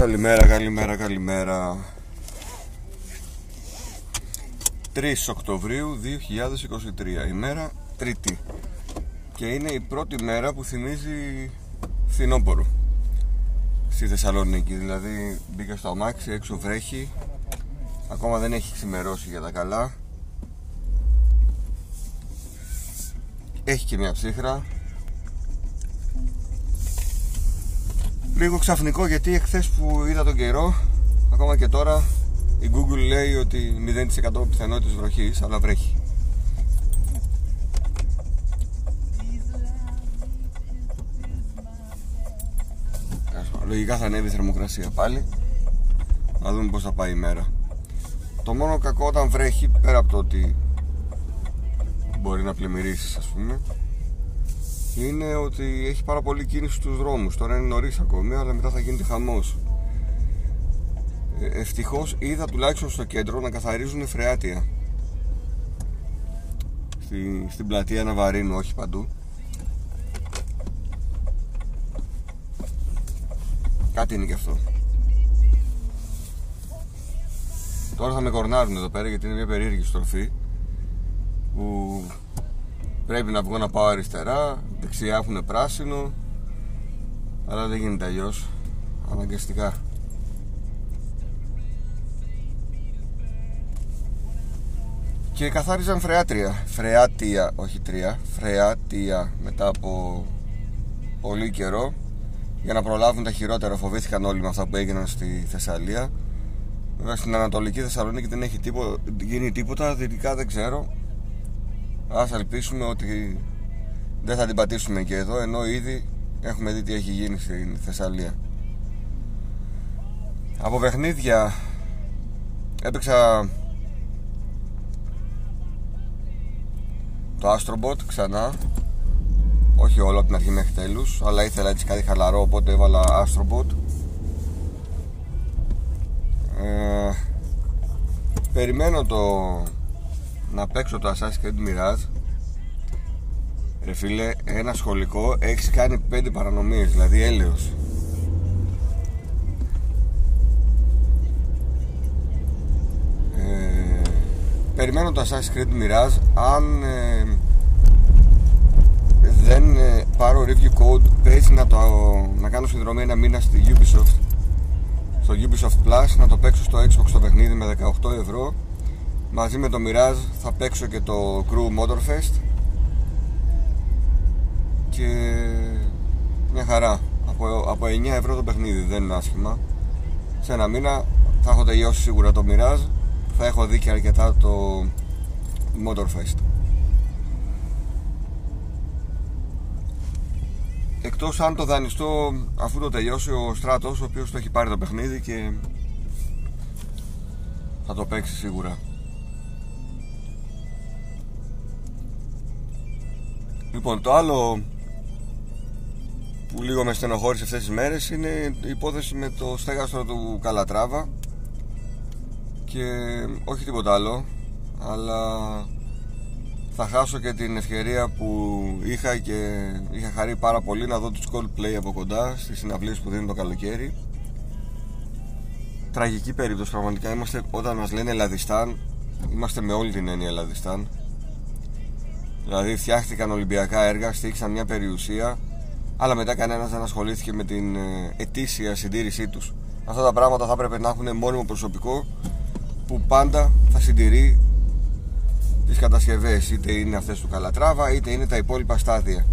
Καλημέρα, καλημέρα, καλημέρα. 3 Οκτωβρίου 2023 ημέρα Τρίτη. Και είναι η πρώτη μέρα που θυμίζει φθινόπωρο. Στη Θεσσαλονίκη δηλαδή μπήκα στο αμάξι, έξω βρέχει. Ακόμα δεν έχει ξημερώσει για τα καλά. Έχει και μια ψύχρα λίγο ξαφνικό γιατί εχθές που είδα τον καιρό ακόμα και τώρα η Google λέει ότι 0% πιθανότητες βροχής αλλά βρέχει. Λογικά θα ανέβει η θερμοκρασία πάλι. Να δούμε πως θα πάει η μέρα. Το μόνο κακό όταν βρέχει Πέρα από το ότι Μπορεί να πλημμυρίσεις ας πούμε είναι ότι έχει πάρα πολύ κίνηση στους δρόμους. Τώρα είναι νωρίς ακόμη αλλά μετά θα γίνεται χαμός. Ε, ευτυχώς είδα τουλάχιστον στο κέντρο να καθαρίζουν φρεάτια. Στη, στην πλατεία Ναβαρίνου όχι παντού. Κάτι είναι και αυτό. Τώρα θα με κορνάρουν εδώ πέρα γιατί είναι μια περίεργη στροφή που πρέπει να βγω να πάω αριστερά δεξιά έχουν πράσινο αλλά δεν γίνεται αλλιώς. Αναγκαστικά. Και καθάριζαν φρεάτρια. Φρεάτια όχι τρία. Φρεάτια μετά από πολύ καιρό. Για να προλάβουν τα χειρότερα φοβήθηκαν όλοι με αυτά που έγιναν στη Θεσσαλία. Βέβαια στην Ανατολική Θεσσαλονίκη δεν έχει τίποτα, γίνει τίποτα δυτικά δεν ξέρω. Ας ελπίσουμε ότι δεν θα την πατήσουμε και εδώ ενώ ήδη έχουμε δει τι έχει γίνει στην Θεσσαλία. Από παιχνίδια έπαιξα το Astrobot ξανά. Όχι όλο από την αρχή μέχρι τέλους αλλά ήθελα έτσι κάτι χαλαρό οπότε έβαλα Astrobot. Ε, περιμένω το να παίξω το Assassin's Creed Mirage Ρε φίλε, ένα σχολικό έχεις κάνει πέντε παρανομίες, δηλαδή έλεος. Ε, Περιμένω το Assassin's Creed Mirage. Αν ε, δεν ε, πάρω review code παίζει να, το, να κάνω συνδρομή ένα μήνα στη Ubisoft. Στο Ubisoft Plus να το παίξω στο Xbox το παιχνίδι με 18 ευρώ. Μαζί με το Mirage θα παίξω και το Crew Motorfest και μια χαρά. Από, από 9 ευρώ το παιχνίδι δεν είναι άσχημα. Σε ένα μήνα θα έχω τελειώσει σίγουρα το Mirage. Θα έχω δει και αρκετά το Motorfest. Εκτός αν το δανειστώ αφού το τελειώσει ο Στράτος ο οποίος το έχει πάρει το παιχνίδι και θα το παίξει σίγουρα. Λοιπόν, το άλλο που λίγο με στενοχώρησε αυτές τις μέρες είναι η υπόθεση με το στέγαστρο του Καλατράβα. Και όχι τίποτα άλλο αλλά θα χάσω και την ευκαιρία που είχα και είχα χαρεί πάρα πολύ να δω τους Coldplay από κοντά στις συναυλίες που δίνουν το καλοκαίρι. Τραγική περίπτωση πραγματικά. Είμαστε όταν μας λένε Ελλαδιστάν είμαστε με όλη την έννοια Ελλαδιστάν Δηλαδή φτιάχτηκαν Ολυμπιακά έργα, στήξαν μια περιουσία, αλλά μετά κανένας δεν ασχολήθηκε με την ε, ετήσια συντήρησή τους. Αυτά τα πράγματα θα έπρεπε να έχουν μόνιμο προσωπικό που πάντα θα συντηρεί τις κατασκευές, είτε είναι αυτές του Καλατράβα, είτε είναι τα υπόλοιπα στάδια.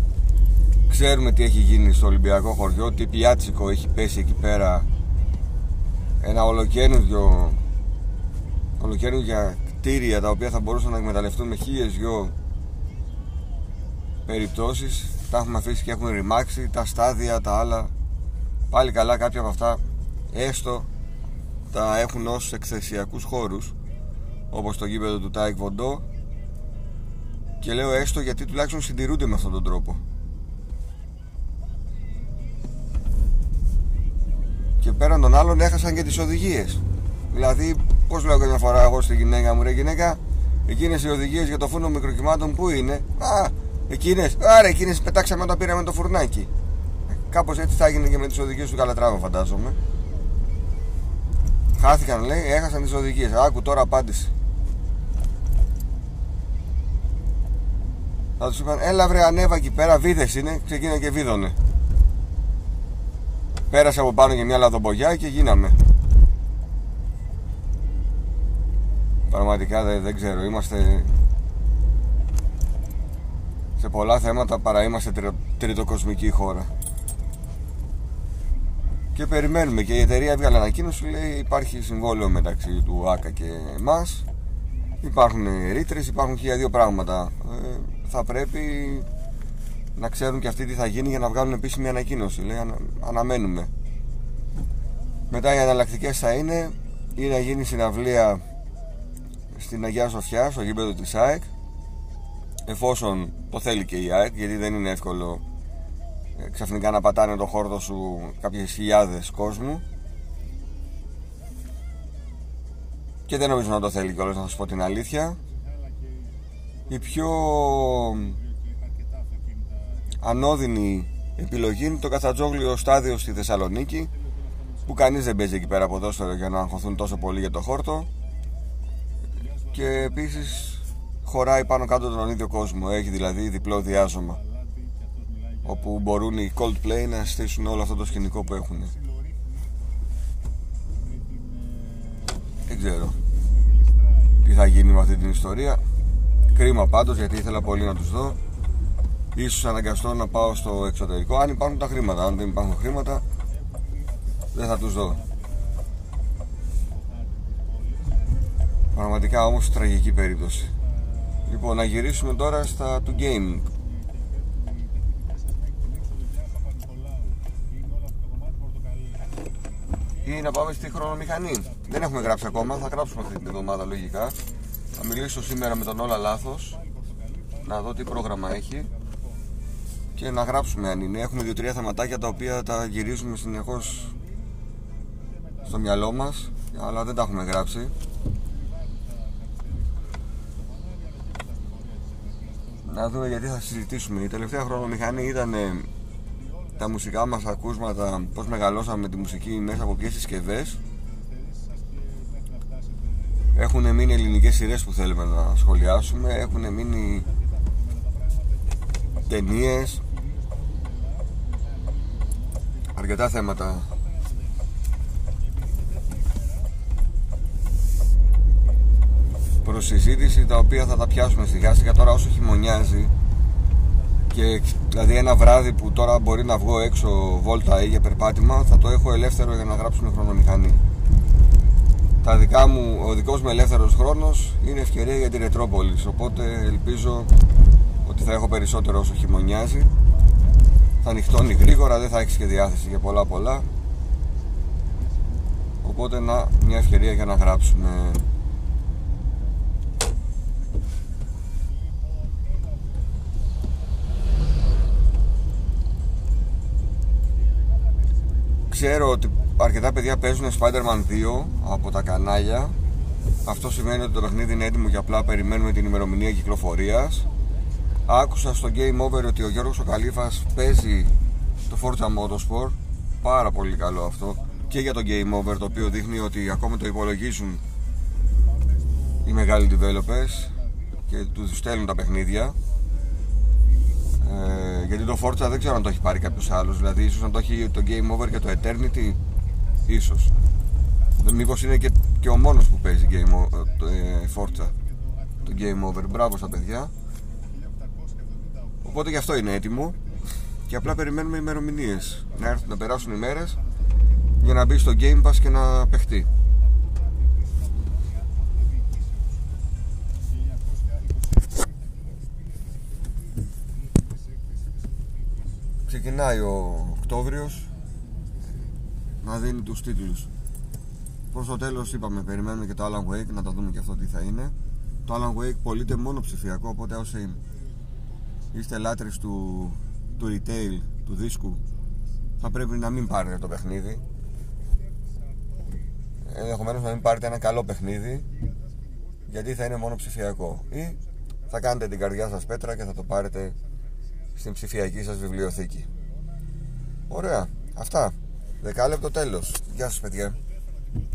Ξέρουμε τι έχει γίνει στο Ολυμπιακό χωριό, τι πιάτσικο έχει πέσει εκεί πέρα. Ένα ολοκένουργιο ολοκένουργια κτίρια τα οποία θα μπορούσαν να εκμεταλλευτούν με χίλιες δυο περιπτώσεις τα έχουμε αφήσει και έχουν ρημάξει τα στάδια τα άλλα. Πάλι καλά κάποια από αυτά έστω τα έχουν ως εκθεσιακούς χώρους όπως το γήπεδο του Τάικ Βοντό. Και λέω έστω γιατί τουλάχιστον συντηρούνται με αυτόν τον τρόπο. Και πέραν των άλλων έχασαν και τις οδηγίες. Δηλαδή πως λέω καμιά φορά εγώ στη γυναίκα μου ρε γυναίκα εκείνες οι οδηγίες για το φούρνο μικροκυμάτων που είναι; Α Εκείνες, άρα εκείνες πετάξαμε όταν πήραμε το φουρνάκι. Κάπως έτσι θα έγινε και με τις οδηγίες του Καλατράβα, φαντάζομαι. Χάθηκαν λέει, έχασαν τις οδηγίες. Άκου τώρα απάντηση. Θα τους είπαν, έλα βρε ανέβα εκεί πέρα, βίδες είναι, ξεκίνα και βίδωνε. Πέρασε από πάνω και μια λαδομπογιά και γίναμε. Πραγματικά δεν, δεν ξέρω, είμαστε σε πολλά θέματα παρά είμαστε τριτοκοσμική χώρα. Και περιμένουμε. Και η εταιρεία έβγαλε ανακοίνωση λέει υπάρχει συμβόλαιο μεταξύ του ΆΚΑ και εμάς. Υπάρχουν ρήτρες, υπάρχουν χίλια δύο πράγματα. Ε, θα πρέπει να ξέρουν και αυτοί τι θα γίνει για να βγάλουν επίσημη ανακοίνωση λέει. Αναμένουμε. Μετά οι αναλλακτικέ θα είναι ή να γίνει συναυλία στην Αγία Σοφιά στο γήπεδο της ΑΕΚ εφόσον το θέλει και η ΑΕΚ γιατί δεν είναι εύκολο ε, ξαφνικά να πατάνε το χόρτο σου κάποιες χιλιάδες κόσμου. Και δεν νομίζω να το θέλει κιόλας να σας πω την αλήθεια. Η πιο ανώδυνη επιλογή είναι το καθατζόγλιο στάδιο στη Θεσσαλονίκη που κανείς δεν παίζει εκεί πέρα ποδόσφαιρο για να αγχωθούν τόσο πολύ για το χόρτο. Και επίσης χωράει πάνω κάτω τον ίδιο κόσμο. Έχει δηλαδή διπλό διάζωμα όπου μπορούν οι Coldplay να στήσουν όλο αυτό το σκηνικό που έχουν. Δεν ξέρω τι θα γίνει με αυτή την ιστορία. Κρίμα πάντως γιατί ήθελα πολύ να τους δω. Ίσως αναγκαστώ να πάω στο εξωτερικό. Αν υπάρχουν τα χρήματα αν δεν υπάρχουν χρήματα δεν θα τους δω. Πραγματικά όμως τραγική περίπτωση λοιπόν να γυρίσουμε τώρα στα του gaming ή να πάμε στη χρονομηχανή. Δεν έχουμε γράψει ακόμα, θα γράψουμε αυτή την εβδομάδα λογικά. Θα μιλήσω σήμερα με τον Όλα Λάθος, να δω τι πρόγραμμα έχει και να γράψουμε αν είναι. Έχουμε δύο-τρία θεματάκια τα οποία τα γυρίζουμε συνεχώς στο μυαλό μας, αλλά δεν τα έχουμε γράψει. Να δούμε γιατί θα συζητήσουμε. Η τελευταία χρονομηχανή ήταν τα μουσικά μας ακούσματα πως μεγαλώσαμε με τη μουσική μέσα από ποιες συσκευές. έχουν μείνει ελληνικές σειρές που θέλουμε να σχολιάσουμε έχουν μείνει ταινίες. αρκετά θέματα προς συζήτηση τα οποία θα τα πιάσουμε σιγά σιγά. Τώρα όσο χειμωνιάζει και δηλαδή ένα βράδυ που τώρα μπορεί να βγω έξω βόλτα ή για περπάτημα θα το έχω ελεύθερο για να γράψουμε χρονομηχανή. Τα δικά μου, ο δικός μου ελεύθερος χρόνος είναι ευκαιρία για την Ρετρόπολης. Οπότε ελπίζω ότι θα έχω περισσότερο όσο χειμωνιάζει. Θα ανοιχτώνει γρήγορα, δεν θα έχει και διάθεση για πολλά πολλά. Οπότε να, μια ευκαιρία για να γράψουμε Ξέρω ότι αρκετά παιδιά παίζουν Spider-Man 2 από τα κανάλια. Αυτό σημαίνει ότι το παιχνίδι είναι έτοιμο και απλά περιμένουμε την ημερομηνία κυκλοφορίας. Άκουσα στο Game Over ότι ο Γιώργος ο Καλήφας παίζει το Forza Motorsport. Πάρα πολύ καλό αυτό. Και για το Game Over το οποίο δείχνει ότι ακόμα το υπολογίζουν οι μεγάλοι developers και τους στέλνουν τα παιχνίδια. Ε, γιατί το Forza δεν ξέρω αν το έχει πάρει κάποιος άλλος. Δηλαδή, ίσως να το έχει το Game Over και το Eternity. ίσως. Μήπως είναι και, και ο μόνος που παίζει game, το, ε, Forza το Game Over. Μπράβο στα παιδιά. Οπότε γι' αυτό είναι έτοιμο. Και απλά περιμένουμε ημερομηνίες. Να έρθουν να περάσουν οι μέρες για να μπει στο Game Pass και να παιχτεί. Ξεκινάει ο Οκτώβριος να δίνει τους τίτλους. Προς το τέλος είπαμε περιμένουμε και το Alan Wake να το δούμε και αυτό τι θα είναι. Το Alan Wake πωλείται μόνο ψηφιακό οπότε όσοι είστε λάτρεις του, του retail του δίσκου θα πρέπει να μην πάρετε το παιχνίδι. Ενδεχομένως να μην πάρετε ένα καλό παιχνίδι γιατί θα είναι μόνο ψηφιακό. Ή θα κάνετε την καρδιά σας πέτρα και θα το πάρετε στην ψηφιακή σας βιβλιοθήκη. Ωραία. Αυτά. Δεκάλεπτο τέλος. Γεια σας παιδιά.